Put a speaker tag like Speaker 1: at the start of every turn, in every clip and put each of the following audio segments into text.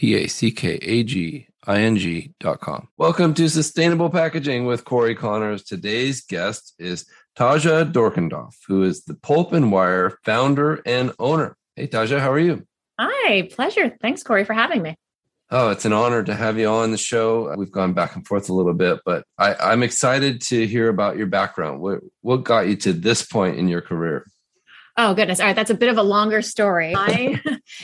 Speaker 1: www.ororapackaging.com. Welcome to Sustainable Packaging with Cory Connors. Today's guest is Taja Dockendorf, who is the Pulp and Wire founder and owner. Hey, Taja, how are you?
Speaker 2: Hi, pleasure. Thanks, Cory, for having me.
Speaker 1: Oh, it's an honor to have you on the show. We've gone back and forth a little bit, but I, am excited to hear about your background. What what got you to this point in your career?
Speaker 2: Oh, goodness. All right. That's a bit of a longer story. I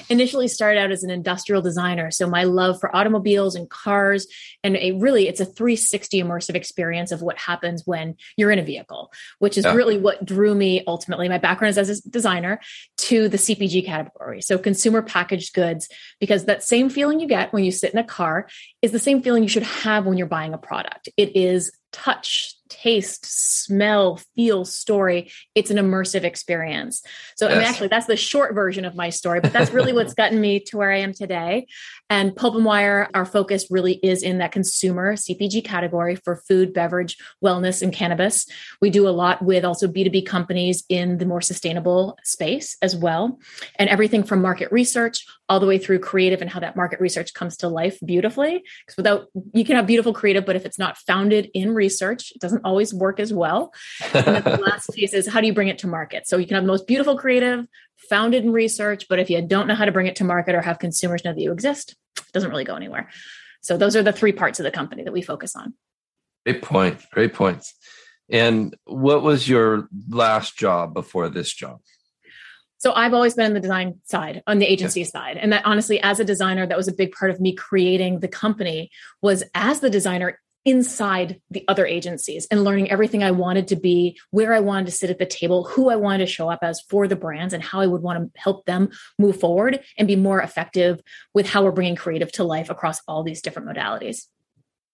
Speaker 2: initially started out as an industrial designer. So my love for automobiles and cars, and a really, it's a 360 immersive experience of what happens when you're in a vehicle, which is yeah. really what drew me ultimately. My background is as a designer to the CPG category. So consumer packaged goods, because that same feeling you get when you sit in a car is the same feeling you should have when you're buying a product. It is touch, taste, smell, feel, story. It's an immersive experience. So, yes. I mean, actually, that's the short version of my story, but that's really what's gotten me to where I am today. And Pulp and Wire, our focus really is in that consumer CPG category for food, beverage, wellness, and cannabis. We do a lot with also B2B companies in the more sustainable space as well. And everything from market research all the way through creative and how that market research comes to life beautifully. Because without, you can have beautiful creative, but if it's not founded in research, it doesn't always work as well. And then the last piece is how do you bring it to market? So you can have the most beautiful creative, founded in research, but if you don't know how to bring it to market or have consumers know that you exist, it doesn't really go anywhere. So those are the three parts of the company that we focus on.
Speaker 1: Great point. Great points. And what was your last job before this job?
Speaker 2: So I've always been on the design side, on the agency side. And that honestly, as a designer, that was a big part of me creating the company was as the designer inside the other agencies and learning everything I wanted to be, where I wanted to sit at the table, who I wanted to show up as for the brands, and how I would want to help them move forward and be more effective with how we're bringing creative to life across all these different modalities.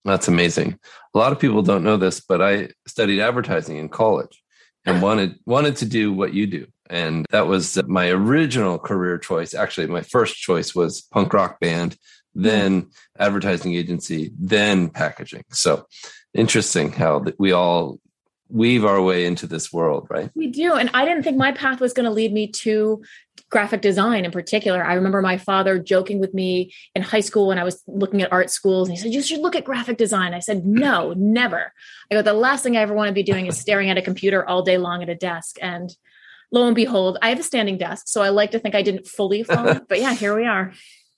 Speaker 1: That's amazing. A lot of people don't know this, but I studied advertising in college and wanted wanted to do what you do. And that was my original career choice. Actually, my first choice was punk rock band then hmm. advertising agency, then packaging. So interesting how we all weave our way into this world, right?
Speaker 2: We do. And I didn't think my path was going to lead me to graphic design in particular. I remember my father joking with me in high school when I was looking at art schools, and he said, You should look at graphic design. I said, No, never. I go, The last thing I ever want to be doing is staring at a computer all day long at a desk. And lo and behold, I have a standing desk. So I like to think I didn't fully fall, but yeah, here we are.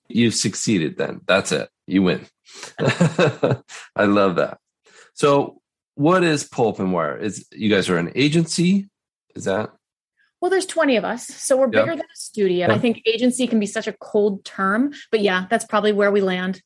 Speaker 1: You've succeeded then. That's it. You win. I love that. So what is Pulp and Wire? Is you guys are an agency? Is that?
Speaker 2: Well, there's 20 of us. So we're bigger than a studio. I think agency can be such a cold term, but yeah, that's probably where we land.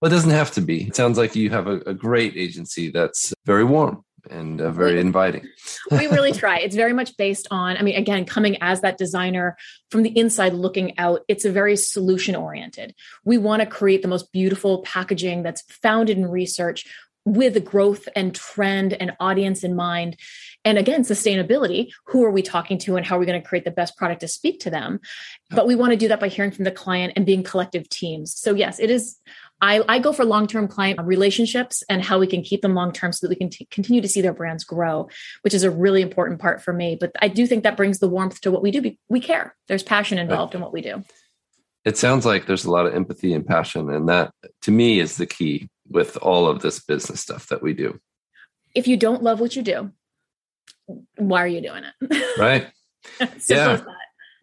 Speaker 1: Well, it doesn't have to be. It sounds like you have a, a great agency that's very warm and uh, very inviting.
Speaker 2: we really try. It's very much based on, I mean, again, coming as that designer from the inside looking out, it's a very solution oriented. We want to create the most beautiful packaging that's founded in research with growth and trend and audience in mind. And again, sustainability who are we talking to and how are we going to create the best product to speak to them? But we want to do that by hearing from the client and being collective teams. So, yes, it is I, I go for long term client relationships and how we can keep them long term so that we can t- continue to see their brands grow, which is a really important part for me. But I do think that brings the warmth to what we do. We care, there's passion involved right. in what we do.
Speaker 1: It sounds like there's a lot of empathy and passion. And that to me is the key with all of this business stuff that we do.
Speaker 2: If you don't love what you do, why are you doing it?
Speaker 1: Right. yeah.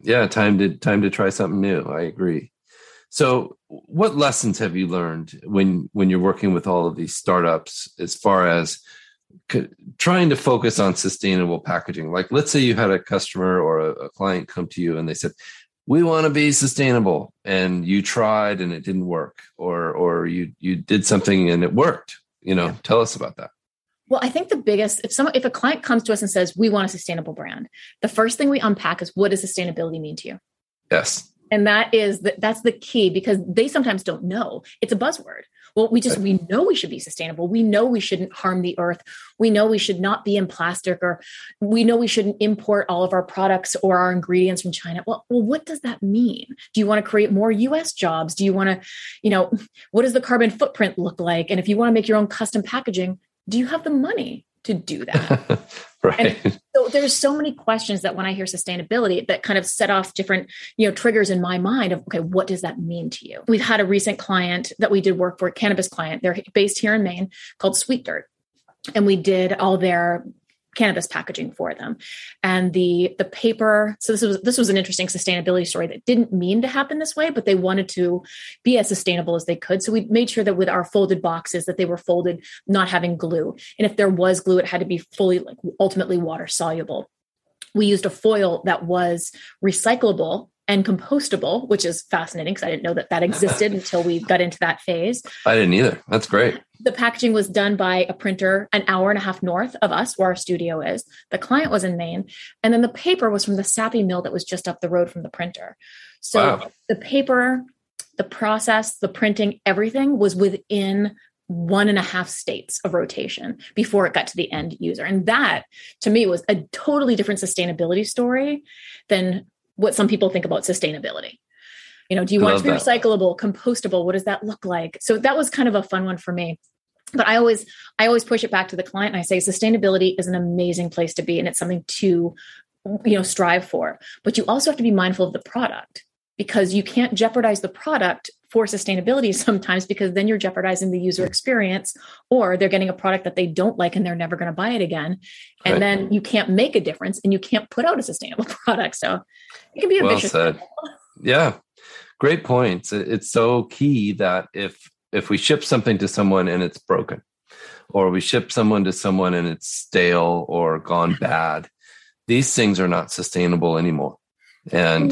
Speaker 1: Yeah. Time to time to try something new. I agree. So, what lessons have you learned when when you're working with all of these startups as far as c- trying to focus on sustainable packaging? Like, let's say you had a customer or a, a client come to you and they said, "We want to be sustainable," and you tried and it didn't work, or or you you did something and it worked. You know, yeah. tell us about that.
Speaker 2: Well, I think the biggest if someone if a client comes to us and says we want a sustainable brand, the first thing we unpack is what does sustainability mean to you?
Speaker 1: Yes
Speaker 2: And that is that that's the key because they sometimes don't know. It's a buzzword. Well, we just we know we should be sustainable. We know we shouldn't harm the earth. We know we should not be in plastic or we know we shouldn't import all of our products or our ingredients from China. Well, well what does that mean? Do you want to create more US jobs? Do you want to, you know, what does the carbon footprint look like? And if you want to make your own custom packaging, do you have the money to do that?
Speaker 1: right.
Speaker 2: And so there's so many questions that when I hear sustainability that kind of set off different, you know, triggers in my mind of okay, what does that mean to you? We've had a recent client that we did work for, a cannabis client. They're based here in Maine called Sweet Dirt. And we did all their cannabis packaging for them. And the the paper so this was this was an interesting sustainability story that didn't mean to happen this way but they wanted to be as sustainable as they could. So we made sure that with our folded boxes that they were folded not having glue. And if there was glue it had to be fully like ultimately water soluble. We used a foil that was recyclable and compostable, which is fascinating because I didn't know that that existed until we got into that phase.
Speaker 1: I didn't either. That's great.
Speaker 2: The packaging was done by a printer an hour and a half north of us, where our studio is. The client was in Maine. And then the paper was from the Sappi mill that was just up the road from the printer. So wow. the paper, the process, the printing, everything was within one and a half states of rotation before it got to the end user. And that to me was a totally different sustainability story than what some people think about sustainability. You know, do you want to be that. recyclable, compostable? What does that look like? So that was kind of a fun one for me. But I always, I always push it back to the client and I say sustainability is an amazing place to be and it's something to, you know, strive for. But you also have to be mindful of the product because you can't jeopardize the product for sustainability sometimes because then you're jeopardizing the user experience or they're getting a product that they don't like and they're never going to buy it again. And right. then you can't make a difference and you can't put out a sustainable product. So it can be a well vicious said.
Speaker 1: yeah. Great points. It's so key that if if we ship something to someone and it's broken or we ship someone to someone and it's stale or gone bad these things are not sustainable anymore and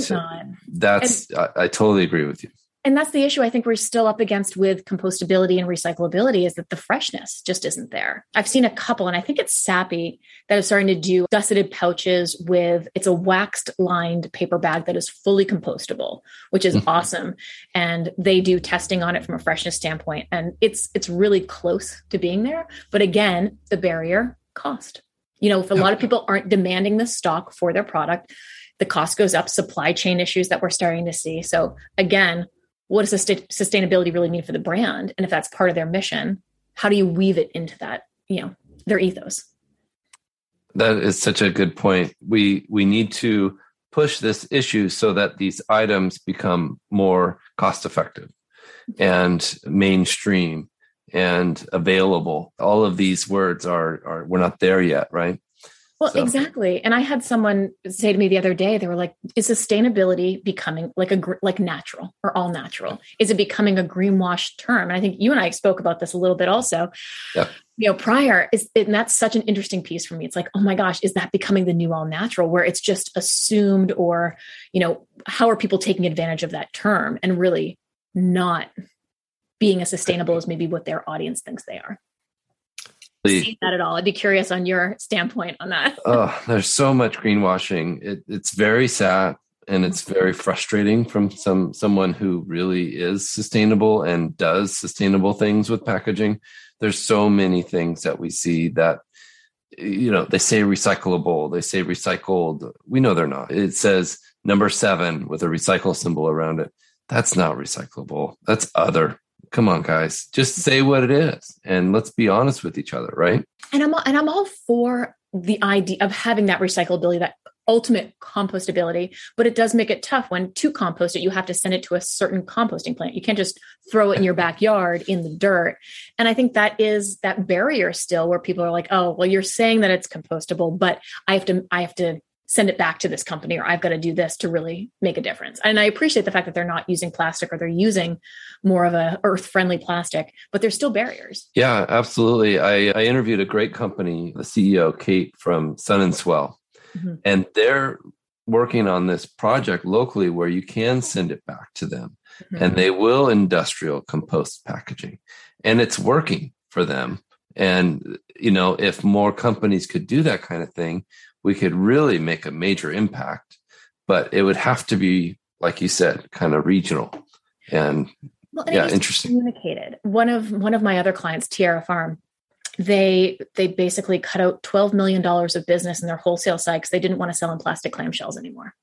Speaker 1: that's and, I, I totally agree with you.
Speaker 2: And that's the issue i think we're still up against with compostability and recyclability is that the freshness just isn't there. I've seen a couple and i think it's Sappi that is starting to do gusseted pouches with it's a waxed lined paper bag that is fully compostable which is mm-hmm. awesome. And they do testing on it from a freshness standpoint and it's it's really close to being there. But again the barrier cost. You know if a lot of people aren't demanding the stock for their product the cost goes up supply chain issues that we're starting to see. So again what does sustainability really mean for the brand? And if that's part of their mission how do you weave it into that you know their ethos?
Speaker 1: That is such a good point. We we need to push this issue so that these items become more cost effective and mainstream and available. All of these words are are we're not there yet right
Speaker 2: well, so. exactly. And I had someone say to me the other day, they were like, "Is sustainability becoming like a like natural or all natural? Is it becoming a greenwash term?" And I think you and I spoke about this a little bit also.
Speaker 1: Yeah.
Speaker 2: You know, prior is and that's such an interesting piece for me. It's like, oh my gosh, is that becoming the new all natural, where it's just assumed, or you know, how are people taking advantage of that term and really not being as sustainable as maybe what their audience thinks they are? Seen that at all. I'd be curious on your standpoint on that.
Speaker 1: oh, there's so much greenwashing. It, it's very sad and it's mm-hmm. very frustrating from some someone who really is sustainable and does sustainable things with packaging. There's so many things that we see that you know they say recyclable, they say recycled. We know they're not. It says number seven with a recycle symbol around it. That's not recyclable. That's other come on guys. Just say what it is and let's be honest with each other right?
Speaker 2: And i'm and i'm all for the idea of having that recyclability that ultimate compostability but it does make it tough when to compost it you have to send it to a certain composting plant. You can't just throw it in your backyard in the dirt. And i think that is that barrier still where people are like oh well you're saying that it's compostable but i have to i have to send it back to this company or I've got to do this to really make a difference. And I appreciate the fact that they're not using plastic or they're using more of a earth friendly plastic, but there's still barriers.
Speaker 1: Yeah, absolutely. I, I interviewed a great company, the CEO, Kate from Sun and Swell, mm-hmm. and they're working on this project locally where you can send it back to them mm-hmm. and they will industrial compost packaging and it's working for them. And, you know, if more companies could do that kind of thing, we could really make a major impact. But it would have to be like you said, kind of regional and, well, and yeah, interesting.
Speaker 2: Communicated. One of one of my other clients, Tierra Farm, they they basically cut out twelve million dollars of business in their wholesale side because they didn't want to sell in plastic clamshells anymore.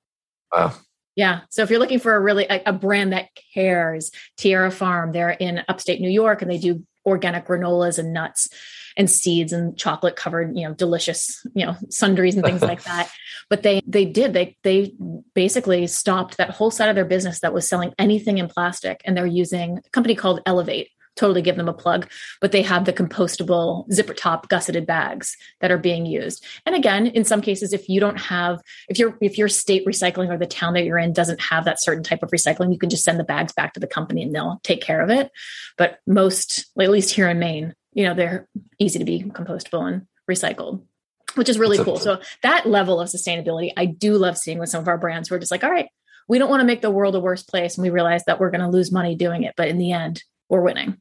Speaker 1: Wow.
Speaker 2: Yeah. So if you're looking for a really a, a, brand that cares, Tierra Farm, they're in upstate New York and they do organic granolas and nuts and seeds and chocolate covered, you know, delicious, you know, sundries and things like that. But they they did they they basically stopped that whole side of their business that was selling anything in plastic and they're using a company called Elevate totally give them a plug but they have the compostable zipper top gusseted bags that are being used and again in some cases if you don't have if your if your state recycling or the town that you're in doesn't have that certain type of recycling you can just send the bags back to the company and they'll take care of it but most at least here in maine you know they're easy to be compostable and recycled which is really cool so that level of sustainability i do love seeing with some of our brands we're just like all right we don't want to make the world a worse place and we realize that we're going to lose money doing it but in the end we're winning.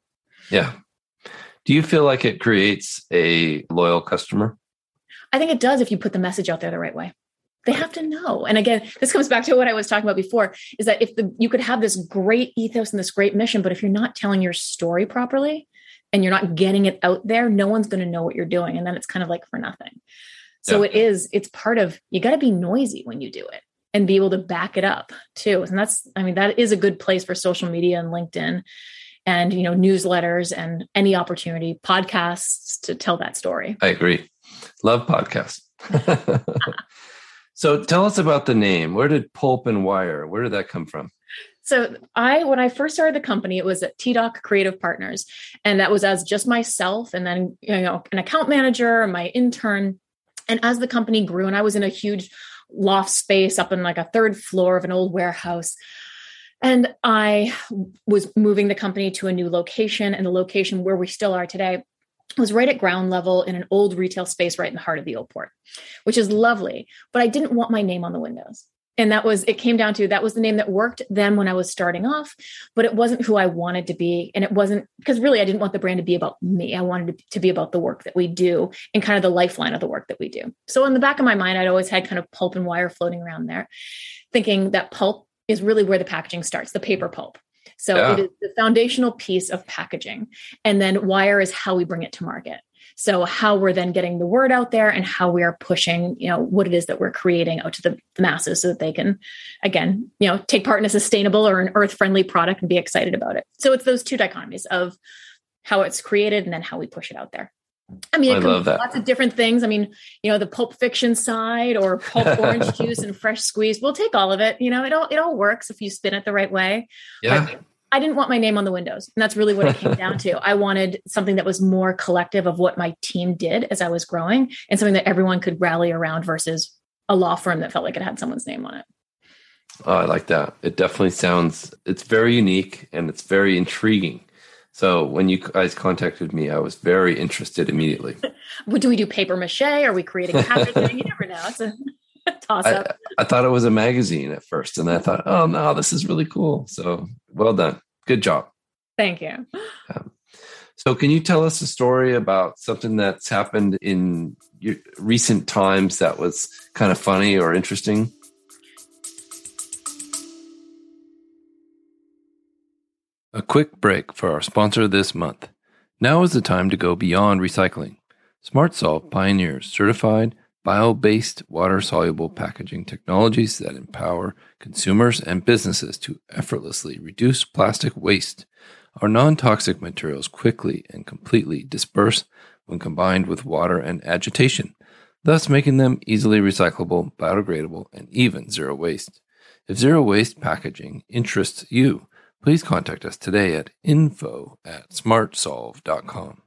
Speaker 1: Yeah. Do you feel like it creates a loyal customer?
Speaker 2: I think it does if you put the message out there the right way. They have to know. And again, this comes back to what I was talking about before is that if the you could have this great ethos and this great mission, but if you're not telling your story properly and you're not getting it out there, no one's going to know what you're doing. And then it's kind of like for nothing. So yeah. it is, it's part of you got to be noisy when you do it and be able to back it up too. And that's, I mean, that is a good place for social media and LinkedIn and you know newsletters and any opportunity podcasts to tell that story
Speaker 1: i agree love podcasts so tell us about the name where did pulp and wire where did that come from
Speaker 2: so I, when I first started the company, it was at TDoc Creative Partners, and that was as just myself, and then you know an account manager, my intern, and as the company grew, and I was in a huge loft space up in like a third floor of an old warehouse. And I was moving the company to a new location, and the location where we still are today was right at ground level in an old retail space right in the heart of the old port, which is lovely. But I didn't want my name on the windows. And that was, it came down to that was the name that worked then when I was starting off, but it wasn't who I wanted to be. And it wasn't because really I didn't want the brand to be about me. I wanted it to be about the work that we do and kind of the lifeline of the work that we do. So in the back of my mind, I'd always had kind of pulp and wire floating around there, thinking that pulp is really where the packaging starts, the paper pulp. So yeah. it is the foundational piece of packaging. And then wire is how we bring it to market. So how we're then getting the word out there and how we are pushing, you know, what it is that we're creating out to the, the masses so that they can, again, you know, take part in a sustainable or an earth friendly product and be excited about it. So it's those two dichotomies of how it's created and then how we push it out there. I mean, it that. lots of different things. I mean, you know, the pulp fiction side or pulp orange juice and fresh squeeze. We'll take all of it. You know, it all it all works if you spin it the right way.
Speaker 1: Yeah. But
Speaker 2: I didn't want my name on the windows. And that's really what it came down to. I wanted something that was more collective of what my team did as I was growing and something that everyone could rally around versus a law firm that felt like it had someone's name on it.
Speaker 1: Oh, I like that. It definitely sounds it's very unique and it's very intriguing. So when you guys contacted me, I was very interested immediately.
Speaker 2: What do we do paper mache? Are we creating packaging? you never know. It's a toss up.
Speaker 1: I, I, thought it was a magazine at first, and I thought, oh no, this is really cool. So well done. Good job.
Speaker 2: Thank you.
Speaker 1: Um, so can you tell us a story about something that's happened in recent times that was kind of funny or interesting? A quick break for our sponsor this month. Now is the time to go beyond recycling. SmartSolve pioneers certified bio based water soluble packaging technologies that empower consumers and businesses to effortlessly reduce plastic waste. Our non toxic materials quickly and completely disperse when combined with water and agitation, thus making them easily recyclable, biodegradable, and even zero waste. If zero waste packaging interests you, please contact us today at info at smartsolve.com.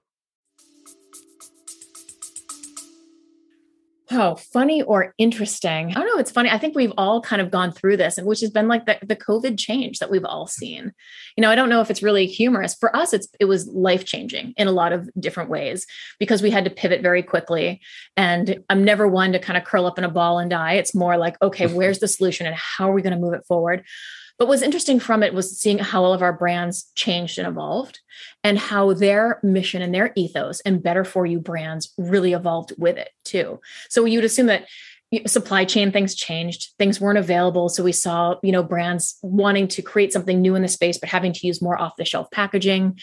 Speaker 2: Oh, funny or interesting. I don't know. It's funny. I think we've all kind of gone through this, and which has been like the, the COVID change that we've all seen. You know, I don't know if it's really humorous. For us, it's it was life changing in a lot of different ways because we had to pivot very quickly. And I'm never one to kind of curl up in a ball and die. It's more like, okay, where's the solution and how are we going to move it forward? But what's interesting from it was seeing how all of our brands changed and evolved and how their mission and their ethos and better for you brands really evolved with it too. So you'd assume that supply chain things changed things weren't available so we saw you know brands wanting to create something new in the space but having to use more off the shelf packaging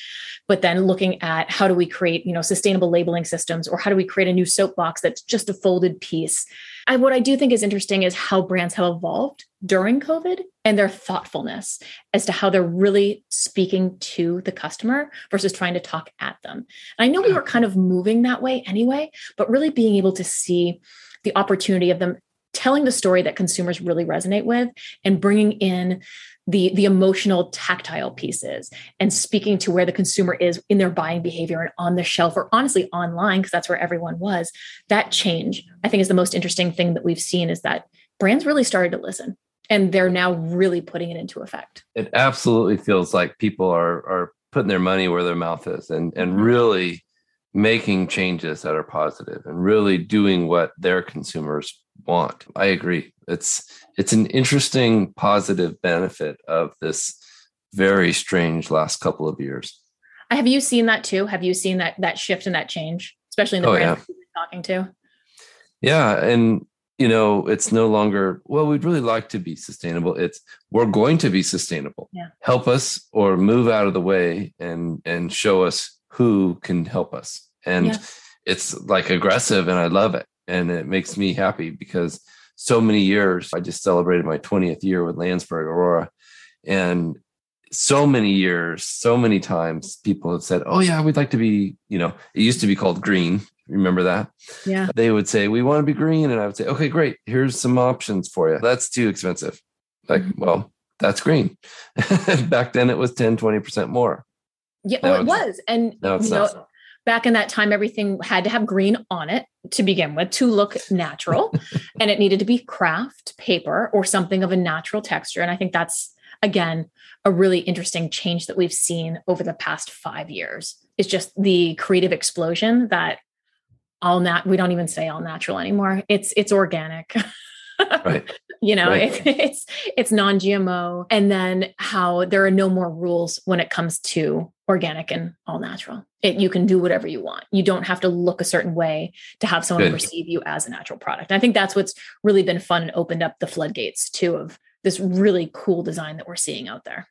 Speaker 2: but then looking at how do we create you know sustainable labeling systems or how do we create a new soap box that's just a folded piece I, what i do think is interesting is how brands have evolved during covid and their thoughtfulness as to how they're really speaking to the customer versus trying to talk at them. And i know we were kind of moving that way anyway but really being able to see the opportunity of them telling the story that consumers really resonate with and bringing in the the emotional tactile pieces and speaking to where the consumer is in their buying behavior and on the shelf or honestly online because that's where everyone was that change i think is the most interesting thing that we've seen is that brands really started to listen and they're now really putting it into effect
Speaker 1: it absolutely feels like people are are putting their money where their mouth is and and mm-hmm. really making changes that are positive and really doing what their consumers want. I agree. It's it's an interesting positive benefit of this very strange last couple of years.
Speaker 2: Have you seen that too? Have you seen that that shift and that change, especially in the oh, brands yeah. you're talking to?
Speaker 1: Yeah, and you know, it's no longer well. We'd really like to be sustainable. It's we're going to be sustainable.
Speaker 2: Yeah.
Speaker 1: Help us or move out of the way and and show us who can help us. And yeah. it's like aggressive and I love it. And it makes me happy because so many years, I just celebrated my 20th year with Landsberg Orora. And so many years, so many times people have said, Oh, yeah, we'd like to be, you know, it used to be called green. Remember that?
Speaker 2: Yeah.
Speaker 1: They would say, We want to be green. And I would say, Okay, great. Here's some options for you. That's too expensive. Like, mm-hmm. well, that's green. Back then it was 10, 20% more.
Speaker 2: Yeah, well, it was. And you know, back in that time, everything had to have green on it to begin with to look natural. and it needed to be craft paper or something of a natural texture. And I think that's, again, a really interesting change that we've seen over the past five years. It's just the creative explosion that all nat we don't even say all natural anymore. It's it's organic.
Speaker 1: right.
Speaker 2: You know right. it, it's it's non-gmo and then how there are no more rules when it comes to organic and all natural it, you can do whatever you want you don't have to look a certain way to have someone Good. perceive you as a natural product i think that's what's really been fun and opened up the floodgates too of this really cool design that we're seeing out there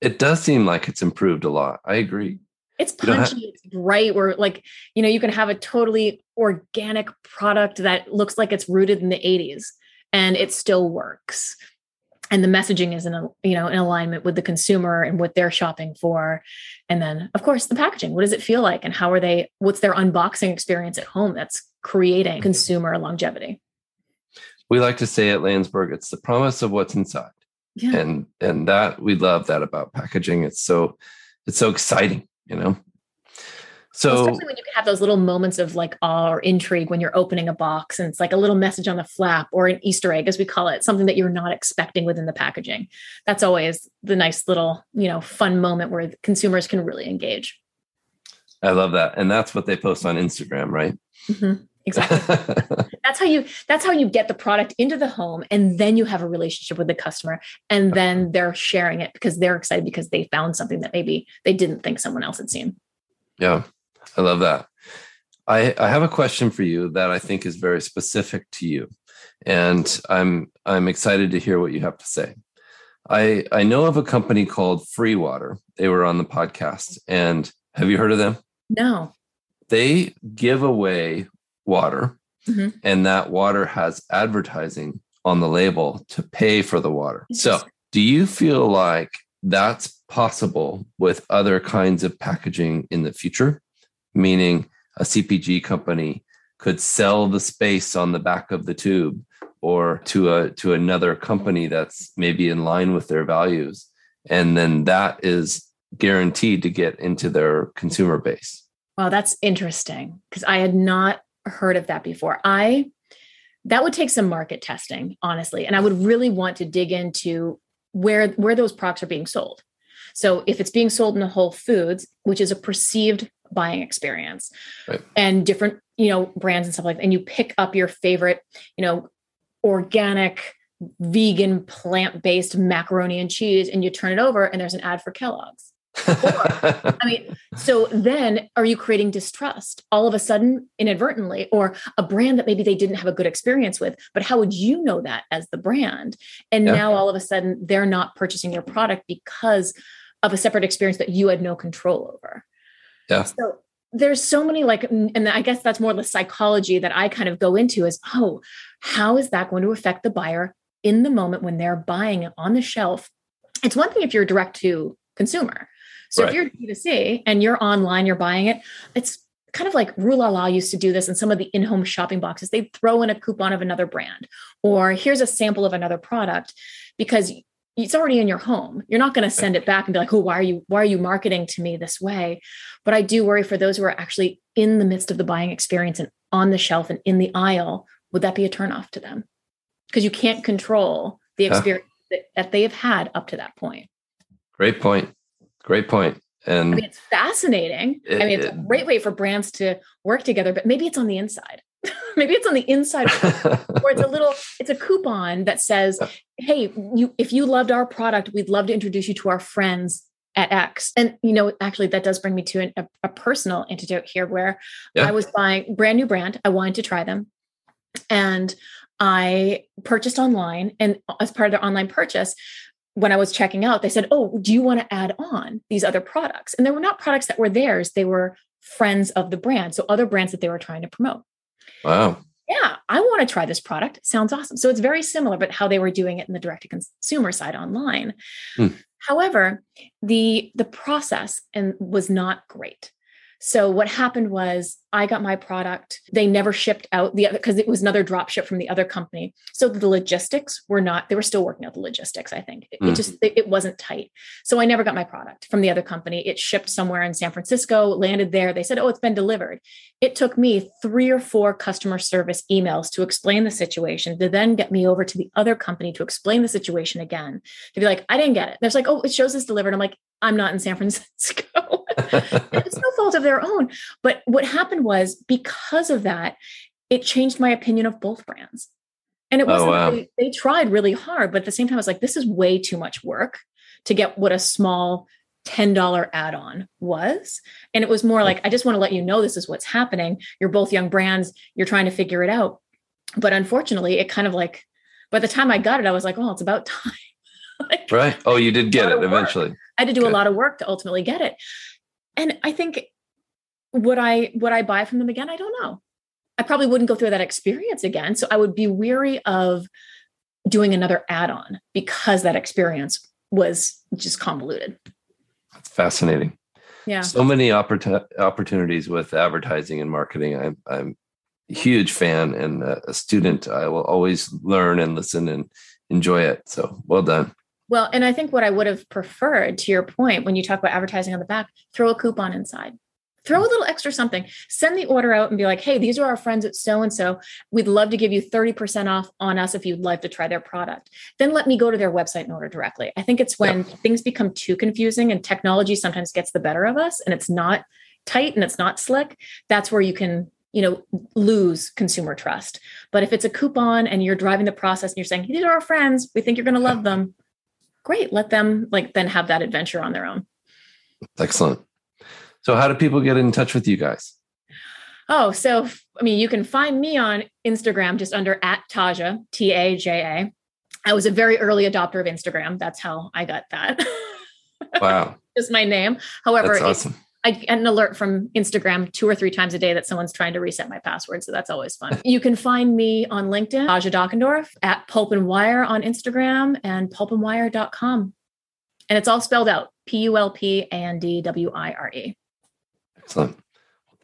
Speaker 1: it does seem like it's improved a lot i agree
Speaker 2: it's punchy, have- it's bright. Where like, you know, you can have a totally organic product that looks like it's rooted in the 80s and it still works. And the messaging is in a, you know in alignment with the consumer and what they're shopping for. And then of course the packaging. What does it feel like? And how are they what's their unboxing experience at home that's creating mm-hmm. consumer longevity?
Speaker 1: We like to say at landsberg it's the promise of what's inside. Yeah. and and that we love that about packaging. It's so it's so exciting you know so
Speaker 2: especially when you have those little moments of like awe or intrigue when you're opening a box and it's like a little message on the flap or an Easter egg, as we call it, something that you're not expecting within the packaging. That's always the nice little, you know, fun moment where consumers can really engage.
Speaker 1: I love that. And that's what they post on Instagram, right?
Speaker 2: Mm-hmm. Exactly. that's how you that's how you get the product into the home and then you have a relationship with the customer and then they're sharing it because they're excited because they found something that maybe they didn't think someone else had seen.
Speaker 1: Yeah. I love that. I, I have a question for you that I think is very specific to you, and I'm I'm excited to hear what you have to say. I I know of a company called Free Water. They were on the podcast, and have you heard of them?
Speaker 2: No.
Speaker 1: They give away water, mm-hmm. and that water has advertising on the label to pay for the water. So, do you feel like that's possible with other kinds of packaging in the future? Meaning a CPG company could sell the space on the back of the tube or to a to another company that's maybe in line with their values. And then that is guaranteed to get into their consumer base.
Speaker 2: Wow that's interesting because i had not heard of that before. I that would take some market testing honestly and i would really want to dig into where where those products are being sold. So if it's being sold in the whole foods which is a perceived buying experience right. and different you know brands and stuff like that and you pick up your favorite you know organic vegan plant-based macaroni and cheese and you turn it over and there's an ad for kellogg's I mean, so then are you creating distrust all of a sudden inadvertently or a brand that maybe they didn't have a good experience with? But how would you know that as the brand? And yeah. now all of a sudden they're not purchasing your product because of a separate experience that you had no control over.
Speaker 1: Yeah.
Speaker 2: So there's so many like and i guess that's more the psychology that i kind of go into is oh how is that going to affect the buyer in the moment when they're buying it on the shelf it's one thing if you're direct to consumer so right. if you're D2C and you're online, you're buying it, it's kind of like Rue La La used to do this in some of the in-home shopping boxes. They'd throw in a coupon of another brand, or here's a sample of another product, because it's already in your home. You're not going to send it back and be like, "Oh, why are you why are you marketing to me this way?" But I do worry for those who are actually in the midst of the buying experience and on the shelf and in the aisle. Would that be a turnoff to them? Because you can't control the experience huh. that, they have had up to that point.
Speaker 1: Great point. Great point. And
Speaker 2: I mean, it's fascinating. It, I mean, it's it, a great way for brands to work together, but maybe it's on the inside. maybe it's on the inside or it's a little it's a coupon that says hey you if you loved our product we'd love to introduce you to our friends at x and you know actually that does bring me to an, a, a, personal antidote here where yeah. i was buying brand new brand i wanted to try them and i purchased online and as part of their online purchase when I was checking out, they said, Oh, do you want to add on these other products? And they were not products that were theirs, they were friends of the brand. So other brands that they were trying to promote.
Speaker 1: Wow.
Speaker 2: Yeah, I want to try this product. Sounds awesome. So it's very similar, but how they were doing it in the direct to consumer side online. Hmm. However, the the process and was not great. So what happened was I got my product. They never shipped out the other because it was another drop ship from the other company. So the logistics were not, they were still working out the logistics, I think. It, mm. it just, it, it, wasn't tight. So I never got my product from the other company. It shipped somewhere in San Francisco, landed there. They said, oh, it's been delivered. It took me three or four customer service emails to explain the situation, to then get me over to the other company to explain the situation again, to be like, I didn't get it. There's like, oh, it shows it's delivered. I'm like, I'm not in San Francisco. It's no fault of their own. But what happened was because of that, it changed my opinion of both brands. And it oh, wasn't, oh, wow. they, they tried really hard, but at the same time, I was like, this is way too much work to get what a small $10 add on was. And it was more like, I just want to let you know this is what's happening. You're both young brands, you're trying to figure it out. But unfortunately, it kind of like, by the time I got it, I was like, oh, it's about time.
Speaker 1: like, right. Oh, you did get it eventually.
Speaker 2: I had to do Good. a lot of work to ultimately get it. And I think would I would I buy from them again? I don't know. I probably wouldn't go through that experience again. So I would be weary of doing another add-on because that experience was just convoluted.
Speaker 1: That's fascinating.
Speaker 2: Yeah.
Speaker 1: So many oppor- opportunities with advertising and marketing. I'm I'm a huge fan and a student. I will always learn and listen and enjoy it. So well done.
Speaker 2: Well, and I think what I would have preferred to your point when you talk about advertising on the back, throw a coupon inside. Throw a little extra something. Send the order out and be like, hey, these are our friends at so and so. We'd love to give you 30% off on us if you'd like to try their product. Then let me go to their website and order directly. I think it's when yep. things become too confusing and technology sometimes gets the better of us and it's not tight and it's not slick. That's where you can you know lose consumer trust but if it's a coupon and you're driving the process and you're saying these are our friends we think you're going to love them great. Let them like then have that adventure on their own.
Speaker 1: Excellent. So how do people get in touch with you guys?
Speaker 2: Oh so i mean you can find me on instagram just under at taja t-a-j-a i was a very early adopter of instagram. That's how i got that.
Speaker 1: Wow.
Speaker 2: Just my name. However that's awesome. I get an alert from Instagram two or three times a day that someone's trying to reset my password. So that's always fun. you can find me on LinkedIn, Taja Dockendorf, at Pulp and Wire on Instagram and pulpandwire.com. And it's all spelled out P U L P A N D W I R E.
Speaker 1: Excellent.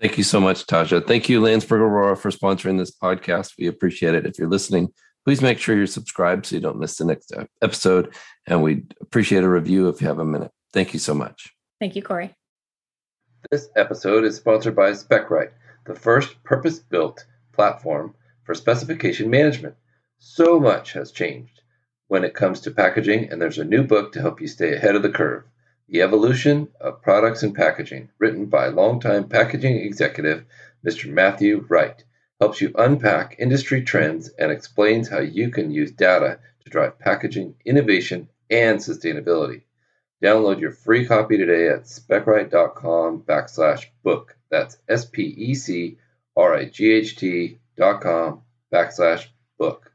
Speaker 1: Thank you so much, Taja. Thank you, Landsberg Orora, for sponsoring this podcast. We appreciate it. If you're listening, please make sure you're subscribed so you don't miss the next episode. And we'd appreciate a review if you have a minute. Thank you so much.
Speaker 2: Thank you, Cory.
Speaker 1: This episode is sponsored by Specright, the first purpose built platform for specification management. So much has changed when it comes to packaging, and there's a new book to help you stay ahead of the curve The Evolution of Products and Packaging, written by longtime packaging executive Mr. Matthew Wright. Helps you unpack industry trends and explains how you can use data to drive packaging innovation and sustainability. Download your free copy today at specright.com backslash book. That's S P E C R I G H T dot com backslash book.